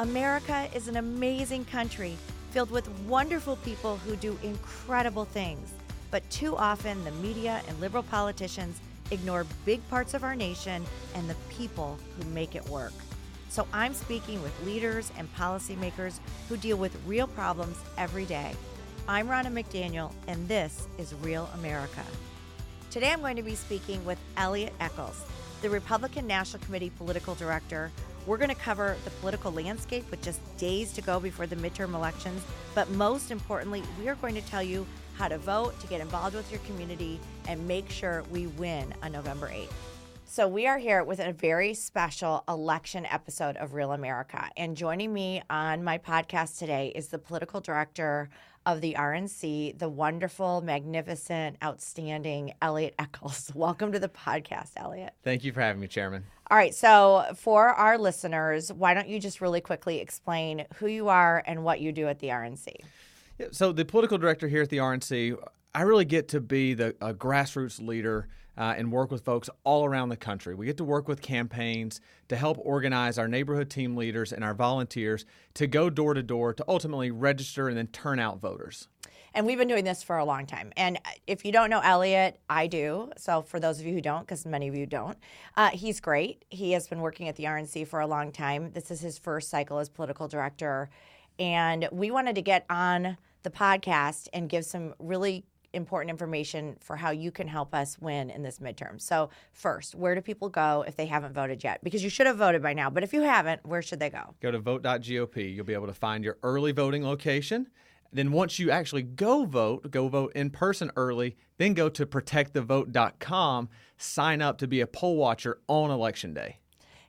America is an amazing country filled with wonderful people who do incredible things. But too often, the media and liberal politicians ignore big parts of our nation and the people who make it work. So I'm speaking with leaders and policymakers who deal with real problems every day. I'm Ronna McDaniel, and this is Real America. Today I'm going to be speaking with Elliot Echols, the Republican National Committee political director we're going to cover the political landscape with just days to go before the midterm elections. But most importantly, we are going to tell you how to vote, to get involved with your community, and make sure we win on November 8th. So, we are here with a very special election episode of Real America. And joining me on my podcast today is the political director of the RNC, the wonderful, magnificent, outstanding Elliot Echols. Welcome to the podcast, Elliot. Thank you for having me, Chairman. All right, so for our listeners, why don't you just really quickly explain who you are and what you do at the RNC? Yeah, so, the political director here at the RNC, I really get to be the a grassroots leader uh, and work with folks all around the country. We get to work with campaigns to help organize our neighborhood team leaders and our volunteers to go door to door to ultimately register and then turn out voters. And we've been doing this for a long time. And if you don't know Elliot, I do. So for those of you who don't, because many of you don't, uh, he's great. He has been working at the RNC for a long time. This is his first cycle as political director. And we wanted to get on the podcast and give some really important information for how you can help us win in this midterm. So, first, where do people go if they haven't voted yet? Because you should have voted by now, but if you haven't, where should they go? Go to vote.gop. You'll be able to find your early voting location. Then once you actually go vote, go vote in person early, then go to protectthevote.com, sign up to be a poll watcher on election day.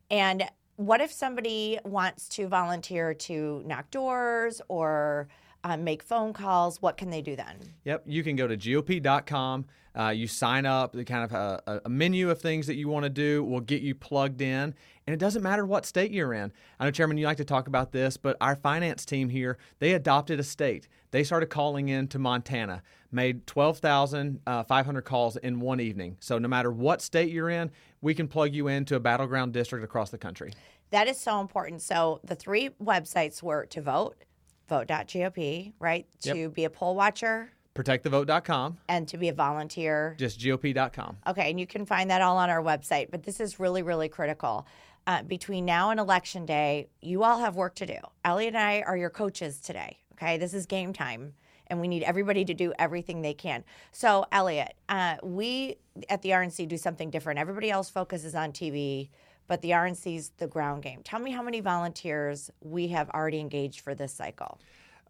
And what if somebody wants to volunteer to knock doors or uh, make phone calls? What can they do then? Yep, you can go to gop.com. Uh, you sign up, the kind of uh, a, a, menu of things that you want to do will get you plugged in. And it doesn't matter what state you're in. I know, Chairman, you like to talk about this, but our finance team here, they adopted a state. They started calling in to Montana, made 12,500 uh, calls in one evening. So no matter what state you're in, we can plug you into a battleground district across the country. That is so important. So the three websites were to vote, vote.gop, right? Yep. To be a poll watcher, protectthevote.com and to be a volunteer. Just gop.com okay and you can find that all on our website but this is really really critical. Uh, between now and election day you all have work to do. Ellie and i are your coaches today okay? This is game time and we need everybody to do everything they can. So Elliot, uh, we at the rnc do something different. Everybody else focuses on tv but the rnc's the ground game tell me how many volunteers we have already engaged for this cycle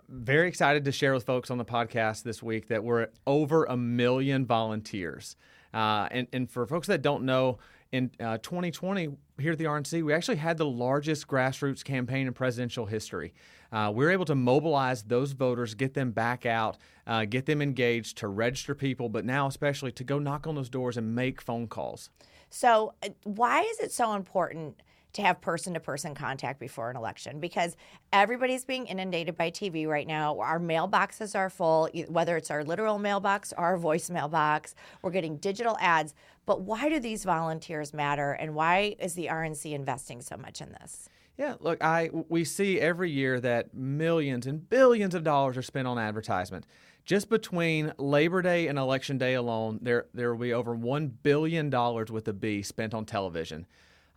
very excited to share with folks on the podcast this week that we're at over a million volunteers. Uh, and, and for folks that don't know, in uh, 2020 here at the RNC, we actually had the largest grassroots campaign in presidential history. Uh, we were able to mobilize those voters, get them back out, uh, get them engaged to register people, but now especially to go knock on those doors and make phone calls. So, uh, why is it so important? to have person to person contact before an election because everybody's being inundated by TV right now. Our mailboxes are full, whether it's our literal mailbox or our voicemail box. We're getting digital ads. But why do these volunteers matter and why is the RNC investing so much in this? Yeah, look, I we see every year that millions and billions of dollars are spent on advertisement. Just between Labor Day and Election Day alone, there there will be over one billion dollars with a B spent on television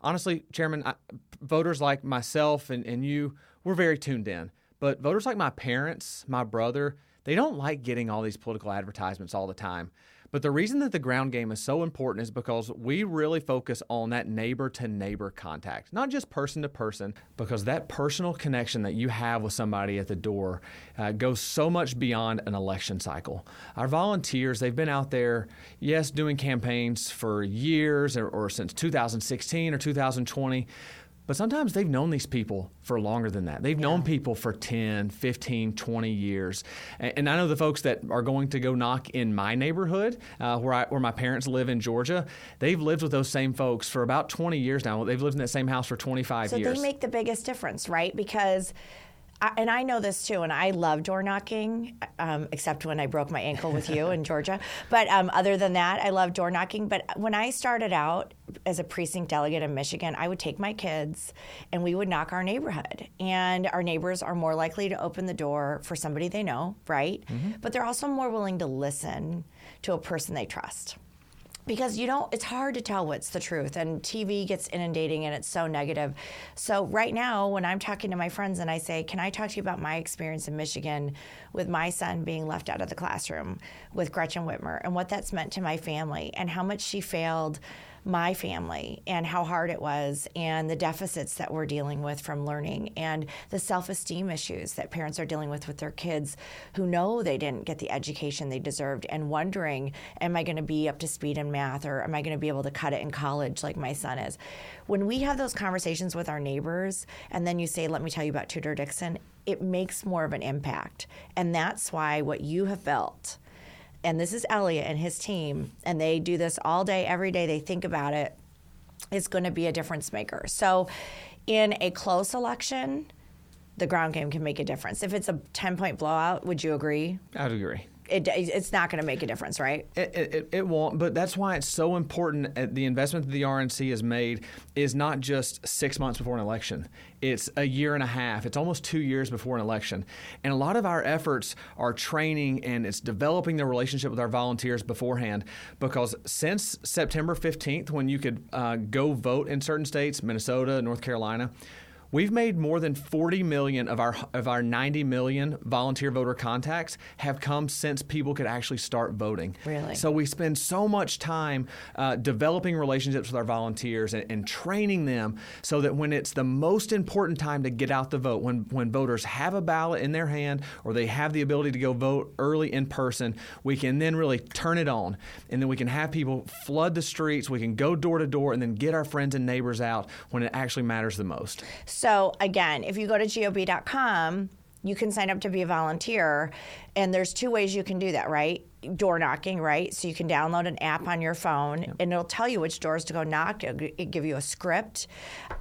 honestly, Chairman, I, voters like myself and, and you, we're very tuned in. But voters like my parents, my brother, they don't like getting all these political advertisements all the time. But the reason that the ground game is so important is because we really focus on that neighbor to neighbor contact, not just person to person, because that personal connection that you have with somebody at the door uh, goes so much beyond an election cycle. Our volunteers, they've been out there, yes, doing campaigns for years or, or since 2016 or 2020 but sometimes they've known these people for longer than that. They've yeah. known people for 10, 15, 20 years. And, and, I know the folks that are going to go knock in my neighborhood, uh, where, I, where my parents live in Georgia, they've lived with those same folks for about 20 years now. They've lived in that same house for 25 so years. So they make the biggest difference, right? Because I, and I know this too, and I love door knocking, um, except when I broke my ankle with you in Georgia. But um, other than that, I love door knocking. But when I started out as a precinct delegate in Michigan, I would take my kids and we would knock our neighborhood. And our neighbors are more likely to open the door for somebody they know, right? Mm-hmm. But they're also more willing to listen to a person they trust because you don't it's hard to tell what's the truth and tv gets inundating and it's so negative. So right now when i'm talking to my friends and i say can i talk to you about my experience in michigan with my son being left out of the classroom with gretchen whitmer and what that's meant to my family and how much she failed my family and how hard it was and the deficits that we're dealing with from learning and the self-esteem issues that parents are dealing with with their kids who know they didn't get the education they deserved and wondering am I going to be up to speed in math or am I going to be able to cut it in college like my son is. When we have those conversations with our neighbors and then you say let me tell you about Tudor Dixon, it makes more of an impact. And that's why what you have built and this is Elliot and his team, and they do this all day, every day. They think about it. It's going to be a difference maker. So, in a close election, the ground game can make a difference. If it's a 10 point blowout, would you agree? I'd agree it, it's not going to make a difference, right? It, it, it, won't, but that's why it's so important. Uh, the investment that the RNC has made is not just six months before an election, it's a year and a half, it's almost two years before an election. And a lot of our efforts are training and it's developing the relationship with our volunteers beforehand because since September 15th, when you could uh, go vote in certain states, Minnesota, North Carolina, We've made more than 40 million of our of our 90 million volunteer voter contacts have come since people could actually start voting. Really? So we spend so much time uh, developing relationships with our volunteers and, and, training them so that when it's the most important time to get out the vote, when when voters have a ballot in their hand or they have the ability to go vote early in person, we can then really turn it on, and then we can have people flood the streets. We can go door to door and then get our friends and neighbors out when it actually matters the most. So again, if you go to gop.com, you can sign up to be a volunteer and there's two ways you can do that, right? Door knocking, right? So you can download an app on your phone, yep. and it'll tell you which doors to go knock. It'll, give you a script.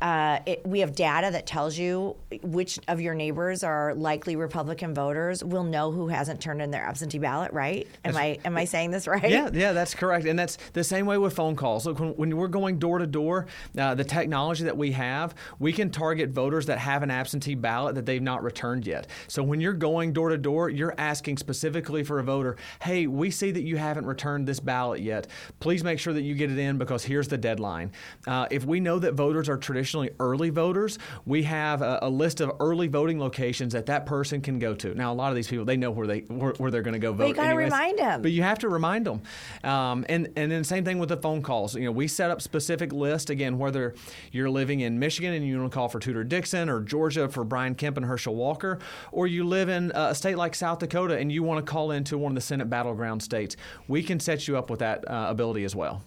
Uh, it, we have data that tells you which of your neighbors are likely Republican voters. We'll know who hasn't turned in their absentee ballot, right? Am that's, I am I saying this right? Yeah, yeah, that's correct. And that's the same way with phone calls. Look, when, when we're going door to door, uh, the technology that we have, we can target voters that have an absentee ballot that they've not returned yet. So when you're going door to door, you're asking specifically for a voter, hey we see that you haven't returned this ballot yet. Please make sure that you get it in because here's the deadline. Uh, if we know that voters are traditionally early voters, we have a, a, list of early voting locations that that person can go to. Now, a lot of these people they know where they where, where they're going to go vote. But you got to remind them. But you have to remind them. Um, and and then same thing with the phone calls. You know, we set up specific lists again whether you're living in Michigan and you want to call for Tudor Dixon or Georgia for Brian Kemp and Herschel Walker, or you live in a state like South Dakota and you want to call into one of the Senate battlegrounds battleground states, we can set you up with that uh, ability as well.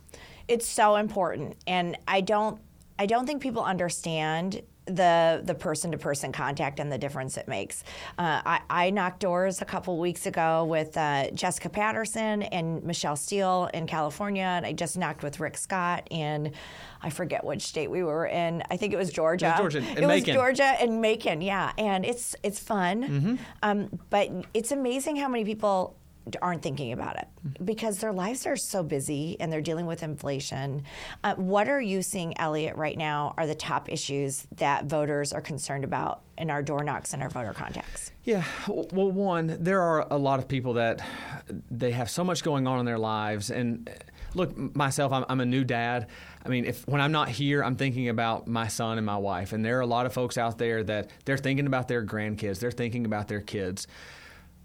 It's so important, and I don't I don't think people understand the the person to person contact and the difference it makes. Uh, I, I, knocked doors a couple weeks ago with uh, Jessica Patterson and Michelle Steel in California, and I just knocked with Rick Scott in I forget which state we were in. I think it was Georgia. It was Georgia. it was Georgia and Macon. Yeah, and it's it's fun, mm-hmm. um, but it's amazing how many people aren't thinking about it because their lives are so busy and they're dealing with inflation. Uh, what are you seeing, Elliot, right now are the top issues that voters are concerned about in our door knocks and our voter contacts? Yeah, well, one, there are a lot of people that they have so much going on in their lives. And look, myself, I'm, I'm a new dad. I mean, if when I'm not here, I'm thinking about my son and my wife. And there are a lot of folks out there that they're thinking about their grandkids, they're thinking about their kids.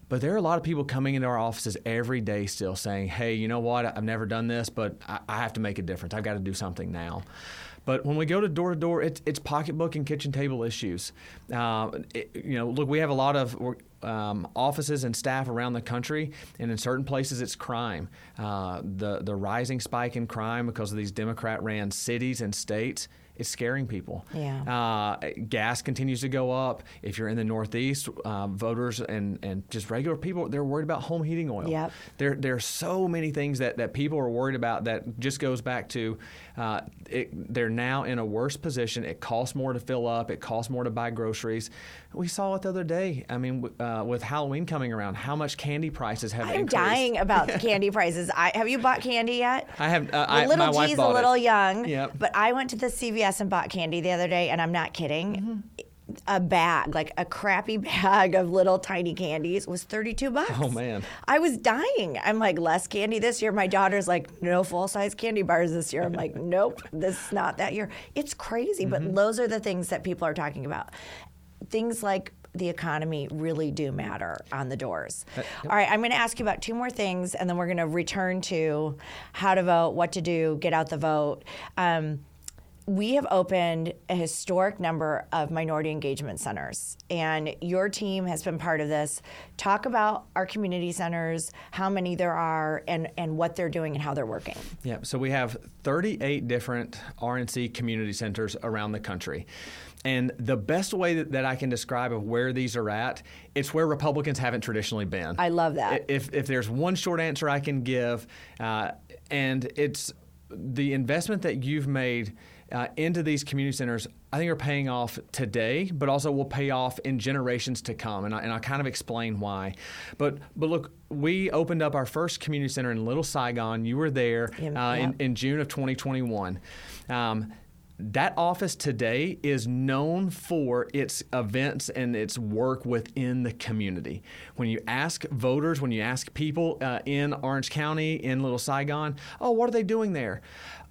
But there are a lot of people coming into our offices every day still saying, hey, you know what? I've never done this, but I, I have to make a difference. I've got to do something now. But when we go to door to door, it's, it's pocketbook and kitchen table issues. Uh, it, you know, look, we have a lot of um, offices and staff around the country, and in certain places, it's crime. Uh, the the rising spike in crime because of these Democrat-ran cities and states it's scaring people. Yeah. Uh, gas continues to go up. If you're in the Northeast, uh, voters and, and just regular people, they're worried about home heating oil. Yep. There, there are so many things that, that people are worried about that just goes back to uh, it, they're now in a worse position. It costs more to fill up. It costs more to buy groceries. We saw it the other day. I mean, uh, with Halloween coming around, how much candy prices have I'm increased. dying about the candy prices. I have you bought candy yet? I have. Uh, I, little my wife G's bought a little it. young, Yep. but I went to the CVS and bought candy the other day, and I'm not kidding. Mm-hmm. A bag, like a crappy bag of little tiny candies, was 32 bucks. Oh, man. I was dying. I'm like, less candy this year. My daughter's like, no full size candy bars this year. I'm like, nope, this is not that year. It's crazy, Mm-hmm. but those are the things that people are talking about. Things like the economy really do matter on the doors. All right, I'm going to ask you about two more things, and then we're going to return to how to vote, what to do, get out the vote. Um, we have opened a historic number of minority engagement centers, and your team has been part of this. Talk about our community centers, how many there are, and, and what they're doing and how they're working. Yeah, so we have 38 different RNC community centers around the country. And the best way that, that I can describe of where these are at, it's where Republicans haven't traditionally been. I love that. If, if there's one short answer I can give, uh, and it's the investment that you've made uh, into these community centers, I think are paying off today, but also will pay off in generations to come. And, I, and I'll kind of explain why. But but look, we opened up our first community center in Little Saigon. You were there uh, in, in June of 2021. Um, that office today is known for its events and its work within the community. When you ask voters, when you ask people uh, in Orange County, in Little Saigon, oh, what are they doing there?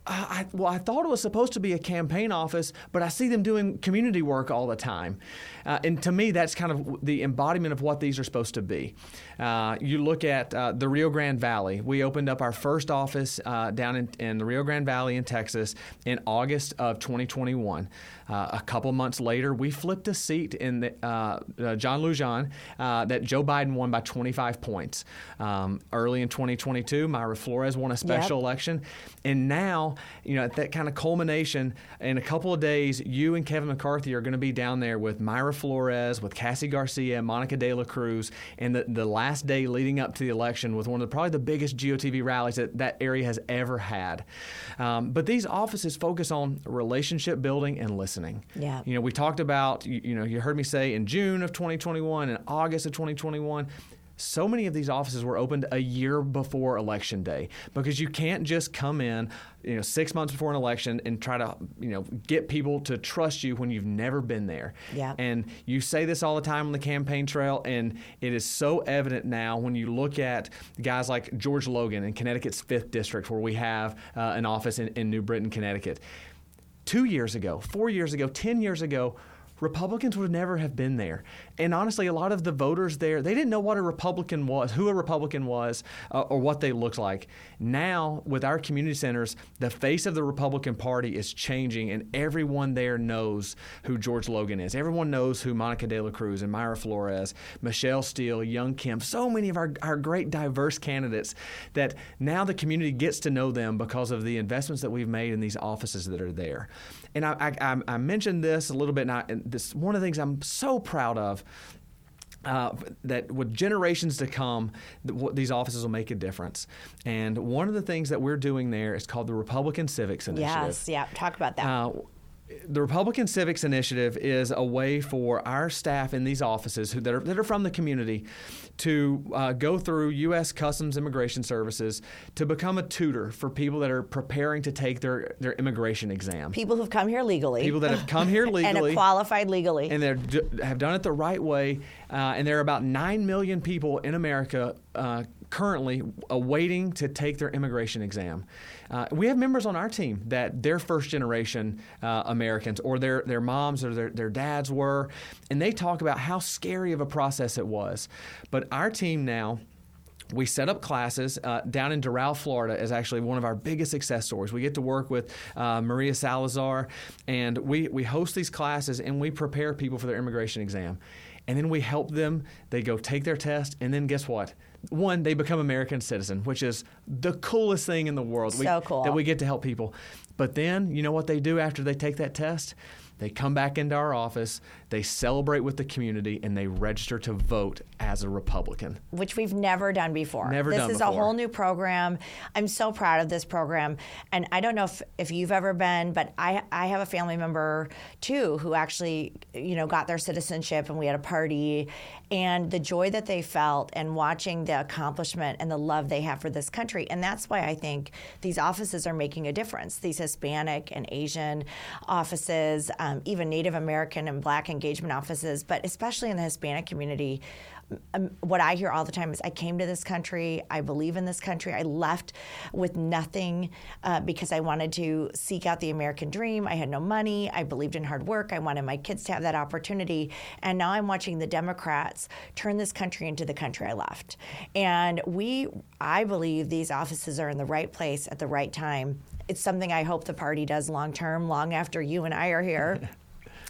Uh, I, well, I thought it was supposed to be a campaign office, but I see them doing community work all the time. Uh, and to me, that's kind of the embodiment of what these are supposed to be. Uh, you look at uh, the Rio Grande Valley. We opened up our first office uh, down in, in the Rio Grande Valley in Texas in August of 2021. Uh, a couple months later, we flipped a seat in the, uh, uh, John Lujan uh, that Joe Biden won by 25 points. Um, early in 2022, Mayra Flores won a special Yep. election. And now, you know, at that kind of culmination, in a couple of days, you and Kevin McCarthy are going to be down there with Mayra Flores, with Cassy Garcia, Monica De La Cruz, and the, the last day leading up to the election with one of the, probably the biggest GOTV rallies that that area has ever had. Um, but these offices focus on relationship building and listening. Yeah. You know, we talked about, you, you know, you heard me say in June of 2021 and August of 2021, so many of these offices were opened a year before election day because you can't just come in, you know, six months before an election and try to, you know, get people to trust you when you've never been there. Yeah. And you say this all the time on the campaign trail, and it is so evident now when you look at guys like George Logan in Connecticut's fifth district, where we have uh, an office in, in New Britain, Connecticut two years ago, four years ago, 10 years ago, Republicans would never have been there. And honestly, a lot of the voters there, they didn't know what a Republican was, who a Republican was, uh, or what they looked like. Now, with our community centers, the face of the Republican Party is changing, and everyone there knows who George Logan is. Everyone knows who Monica De La Cruz and Mayra Flores, Michelle Steel, Young Kim, so many of our, our great diverse candidates that now the community gets to know them because of the investments that we've made in these offices that are there. And I, I, I- I mentioned this a little bit, and, I, and this one of the things I'm so proud of. Uh, that with generations to come, th- these offices will make a difference. And one of the things that we're doing there is called the Republican Civics Initiative. Yes, yeah. Talk about that. Uh, the Republican Civics Initiative is a way for our staff in these offices who, that, are, that are from the community to uh, go through U.S. Customs Immigration Services to become a tutor for people that are preparing to take their, their immigration exam. People who've come here legally. People that have come here and legally are qualified legally. and they have done it the right way. Uh, and there are about 9 million people in America uh, currently awaiting to take their immigration exam. Uh, we have members on our team that they're first generation uh, Americans or their, their moms or their, their dads were, and they talk about how scary of a process it was. But our team now, we set up classes uh, down in Doral, Florida, is actually one of our biggest success stories. We get to work with uh, Maria Salazar, and we we host these classes and we prepare people for their immigration exam, and then we help them. They go take their test, and then guess what? One, they become American citizen, which is the coolest thing in the world. So we, cool. that we get to help people. But then, you know what they do after they take that test? They come back into our office, they celebrate with the community, and they register to vote as a Republican. Which we've never done before. Never this done is before. a whole new program. I'm so proud of this program. And I don't know if, if you've ever been, but I, I have a family member too who actually, you know, got their citizenship and we had a party and the joy that they felt and watching the accomplishment and the love they have for this country. And that's why I think these offices are making a difference. These Hispanic and Asian offices, um, even Native American and Black engagement offices, but especially in the Hispanic community. Um, what I hear all the time is, I came to this country, I believe in this country, I left with nothing uh, because I wanted to seek out the American dream. I had no money, I believed in hard work, I wanted my kids to have that opportunity. And now I'm watching the Democrats turn this country into the country I left. And we, I believe these offices are in the right place at the right time. It's something I hope the party does long term, long after you and I are here.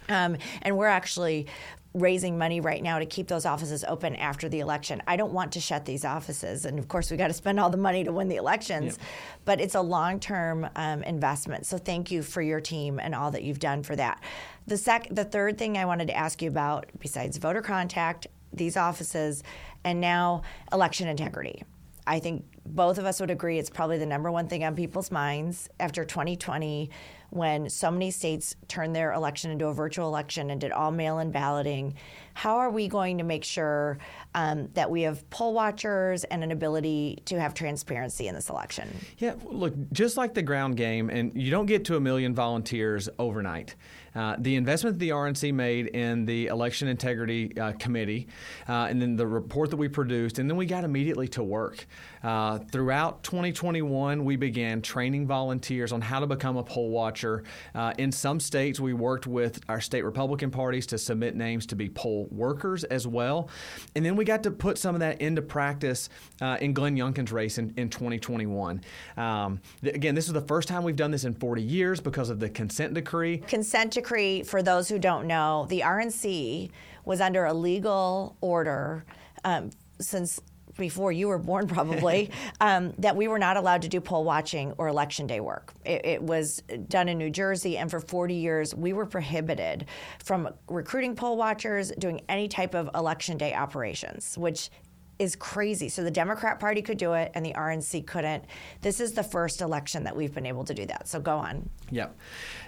Um, and we're actually raising money right now to keep those offices open after the election. I don't want to shut these offices, and of course, we got to spend all the money to win the elections. But it's a long-term um, investment. So thank you for your team and all that you've done for that. The sec, the third thing I wanted to ask you about, besides voter contact, these offices, and now election integrity. I think both of us would agree it's probably the number one thing on people's minds after 2020 when so many states turned their election into a virtual election and did all mail in balloting. How are we going to make sure um, that we have poll watchers and an ability to have transparency in this election? Yeah, look, just like the ground game, and you don't get to a million volunteers overnight. Uh, the investment the RNC made in the Election Integrity uh, Committee, uh, and then the report that we produced, and then we got immediately to work. Uh, throughout 2021, we began training volunteers on how to become a poll watcher. Uh, in some states, we worked with our state Republican parties to submit names to be poll workers as well. And then we got to put some of that into practice uh, in Glenn Youngkin's race in, in 2021. Um, th- again, this is the first time we've done this in 40 years because of the consent decree. Consent decree, for those who don't know, the RNC was under a legal order um, since before you were born, probably, um, that we were not allowed to do poll watching or election day work. It, it, was done in New Jersey, and for 40 years, we were prohibited from recruiting poll watchers, doing any type of election day operations, which is crazy. So the Democrat Party could do it, and the RNC couldn't. This is the first election that we've been able to do that. So go on. Yep.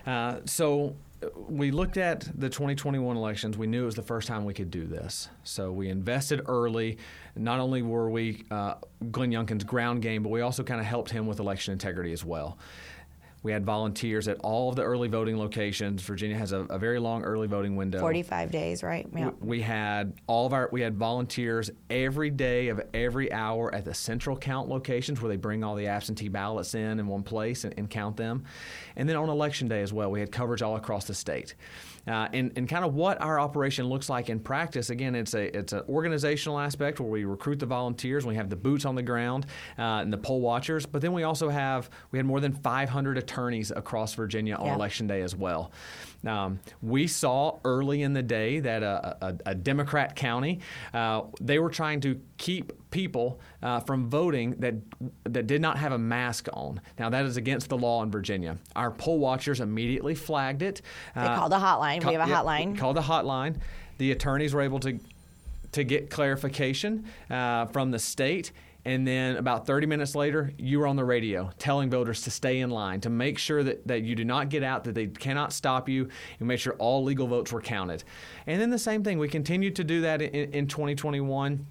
Uh, so we looked at the 2021 elections. We knew it was the first time we could do this. So we invested early. Not only were we uh, Glenn Youngkin's ground game, but we also kind of helped him with election integrity as well. We had volunteers at all of the early voting locations. Virginia has a, a very long early voting window. 45 days, right? Yeah. We, we had all of our we had volunteers every day of every hour at the central count locations where they bring all the absentee ballots in in one place and, and count them, and then on election day as well, we had coverage all across the state. Uh, and, and kind of what our operation looks like in practice. Again, it's a it's an organizational aspect where we recruit the volunteers, we have the boots on the ground uh, and the poll watchers, but then we also have we had more than 500 attorneys across Virginia on Yeah. election day as well. Um, we saw early in the day that a, a, a Democrat county uh, they were trying to keep people uh, from voting that that did not have a mask on. Now that is against the law in Virginia. Our poll watchers immediately flagged it. They called a hotline. We have a yeah, hotline. Called the hotline. The attorneys were able to to get clarification uh, from the state. And then about 30 minutes later, you were on the radio telling voters to stay in line, to make sure that, that you do not get out, that they cannot stop you, and make sure all legal votes were counted. And then the same thing, we continued to do that in, in 2021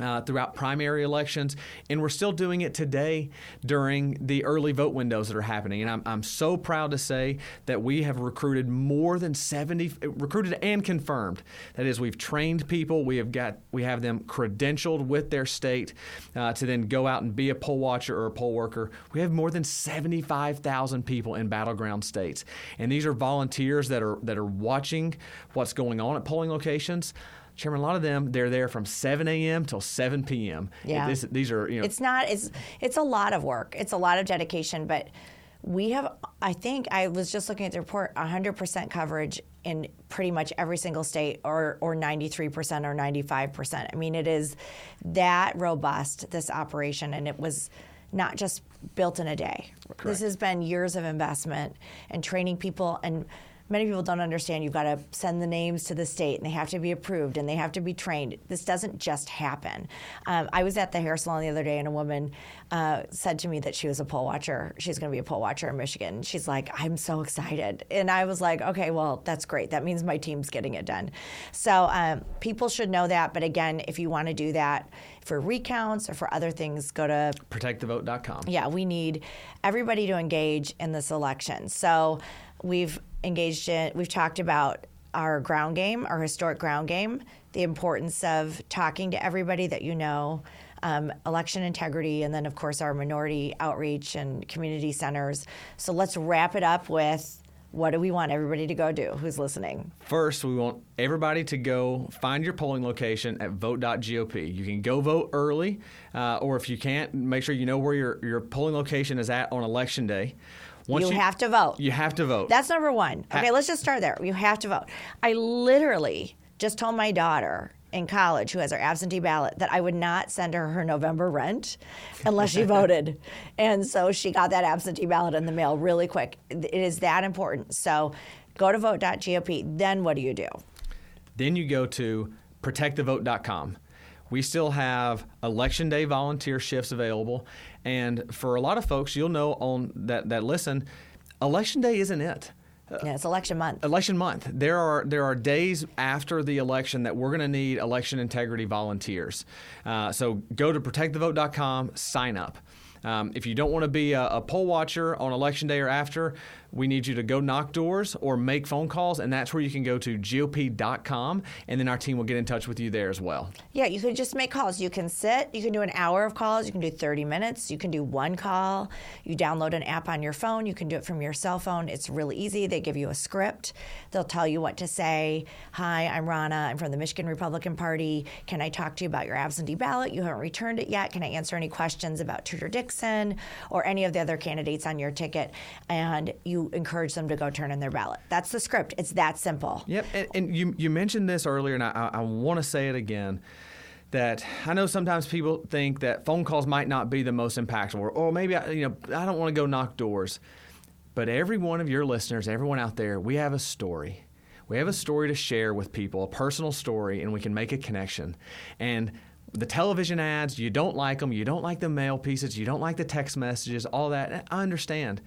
uh, throughout primary elections, and we're still doing it today during the early vote windows that are happening. And I'm, I'm so proud to say that we have recruited more than 70, recruited and confirmed. That is, we've trained people, we have got, we have them credentialed with their state uh, to then go out and be a poll watcher or a poll worker. We have more than 75,000 people in battleground states, and these are volunteers that are that are watching what's going on at polling locations Chairman, a lot of them they're there from 7 a.m. till 7 p.m. Yeah. This, these are you know. It's not. It's it's a lot of work. It's a lot of dedication, but we have. I think I was just looking at the report. 100% coverage in pretty much every single state, or or 93% or 95%. I mean, it is that robust this operation, and it was not just built in a day. Correct. This has been years of investment and training people and many people don't understand you've got to send the names to the state and they have to be approved and they have to be trained. This doesn't just happen. Um, I was at the hair salon the other day and a woman uh, said to me that she was a poll watcher. She's going to be a poll watcher in Michigan. She's like, I'm so excited. And I was like, okay, well, that's great. That means my team's getting it done. So um, people should know that. But again, if you want to do that, for recounts or for other things, go to protectthevote.com. Yeah, we need everybody to engage in this election. So we've engaged in, we've talked about our ground game, our historic ground game, the importance of talking to everybody that you know, um, election integrity, and then, of course, our minority outreach and community centers. So let's wrap it up with what do we want everybody to go do who's listening? First, we want everybody to go find your polling location at vote.gop. You can go vote early, uh, or if you can't, make sure you know where your, your polling location is at on election day. Once you, you have to vote. You have to vote. That's number one. Okay, ha- let's just start there. You have to vote. I literally just told my daughter in college who has her absentee ballot that I would not send her her November rent unless she voted. And so she got that absentee ballot in the mail really quick. It is that important. So go to vote.gop. Then what do you do? Then you go to protectthevote.com. We still have election day volunteer shifts available. And for a lot of folks, you'll know on that, that listen, election day isn't it. Yeah, it's election month. Election month. There are there are days after the election that we're going to need election integrity volunteers. Uh, so go to protectthevote.com, sign up. Um, if you don't want to be a, a, poll watcher on election day or after, we need you to go knock doors or make phone calls, and that's where you can go to GOP.com, and then our team will get in touch with you there as well. Yeah, you can just make calls. You can sit, you can do an hour of calls, you can do 30 minutes, you can do one call. You download an app on your phone, you can do it from your cell phone. It's really easy. They give you a script, they'll tell you what to say. Hi, I'm Ronna, I'm from the Michigan Republican Party. Can I talk to you about your absentee ballot? You haven't returned it yet. Can I answer any questions about Tudor Dixon or any of the other candidates on your ticket? And you you encourage them to go turn in their ballot. That's the script. It's that simple. Yep. And, and you, you mentioned this earlier, and I, I want to say it again that I know sometimes people think that phone calls might not be the most impactful, or, or maybe I, you know I don't want to go knock doors. But every one of your listeners, everyone out there, we have a story. We have a story to share with people, a personal story, and we can make a connection. And the television ads, you don't like them, you don't like the mail pieces, you don't like the text messages, all that. I understand.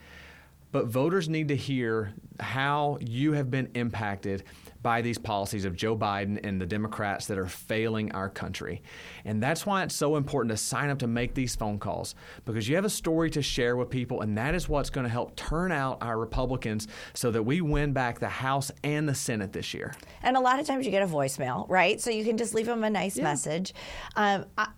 But voters need to hear how you have been impacted by these policies of Joe Biden and the Democrats that are failing our country. And that's why it's so important to sign up to make these phone calls because you have a story to share with people, and that is what's going to help turn out our Republicans so that we win back the House and the Senate this year. And a lot of times you get a voicemail, right? So you can just leave them a nice yeah. message. Um, I,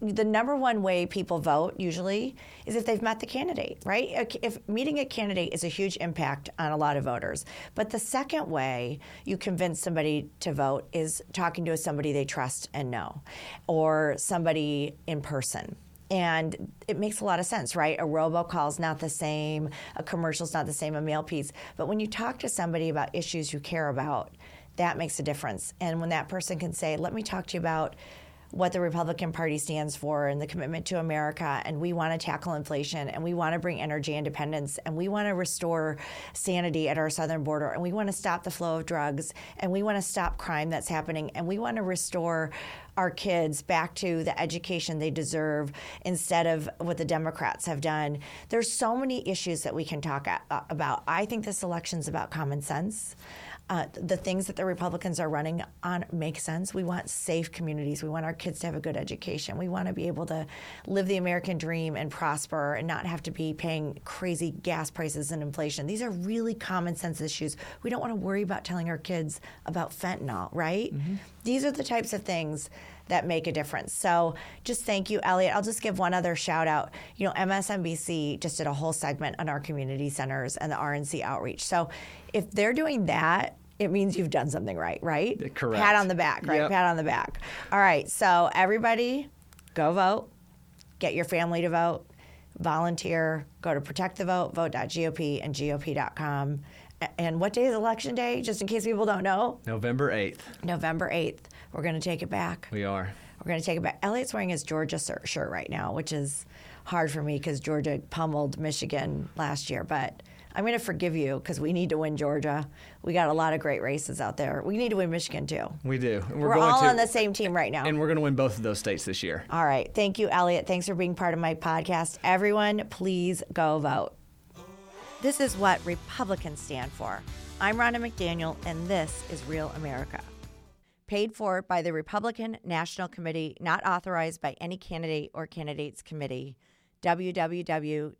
the number one way people vote usually is if they've met the candidate, right? If meeting a candidate is a huge impact on a lot of voters. But the second way you convince somebody to vote is talking to somebody they trust and know, or somebody in person. And it makes a lot of sense, right? A robocall is not the same, a commercial is not the same, a mail piece. But when you talk to somebody about issues you care about, that makes a difference. And when that person can say, let me talk to you about what the Republican Party stands for and the commitment to America. And we want to tackle inflation and we want to bring energy independence and we want to restore sanity at our southern border and we want to stop the flow of drugs and we want to stop crime that's happening and we want to restore our kids back to the education they deserve instead of what the Democrats have done. There's so many issues that we can talk about. I think this election's about common sense. Uh, the things that the Republicans are running on make sense. We want safe communities. We want our kids to have a good education. We want to be able to live the American dream and prosper and not have to be paying crazy gas prices and inflation. These are really common sense issues. We don't want to worry about telling our kids about fentanyl, right? Mm-hmm. These are the types of things that make a difference. So just thank you, Elliot. I'll just give one other shout out. You know, MSNBC just did a whole segment on our community centers and the RNC outreach. So if they're doing that, it means you've done something right, right? Correct. Pat on the back, right? Yep. Pat on the back. All right. So everybody, go vote. Get your family to vote. Volunteer. Go to protect the vote. Vote.gop and gop.com. And what day is election day? Just in case people don't know, November 8th. November eighth. We're going to take it back. We are. We're going to take it back. Elliot's wearing his Georgia shirt right now, which is hard for me because Georgia pummeled Michigan last year. But I'm going to forgive you because we need to win Georgia. We got a lot of great races out there. We need to win Michigan too. We do. And We're, going all to, on the same team right now. And we're going to win both of those states this year. all right. Thank you, Elliot. Thanks for being part of my podcast. Everyone, please go vote. This is what Republicans stand for. I'm Ronna McDaniel, and this is Real America. Paid for by the Republican National Committee, not authorized by any candidate or candidates committee. www.gop.com.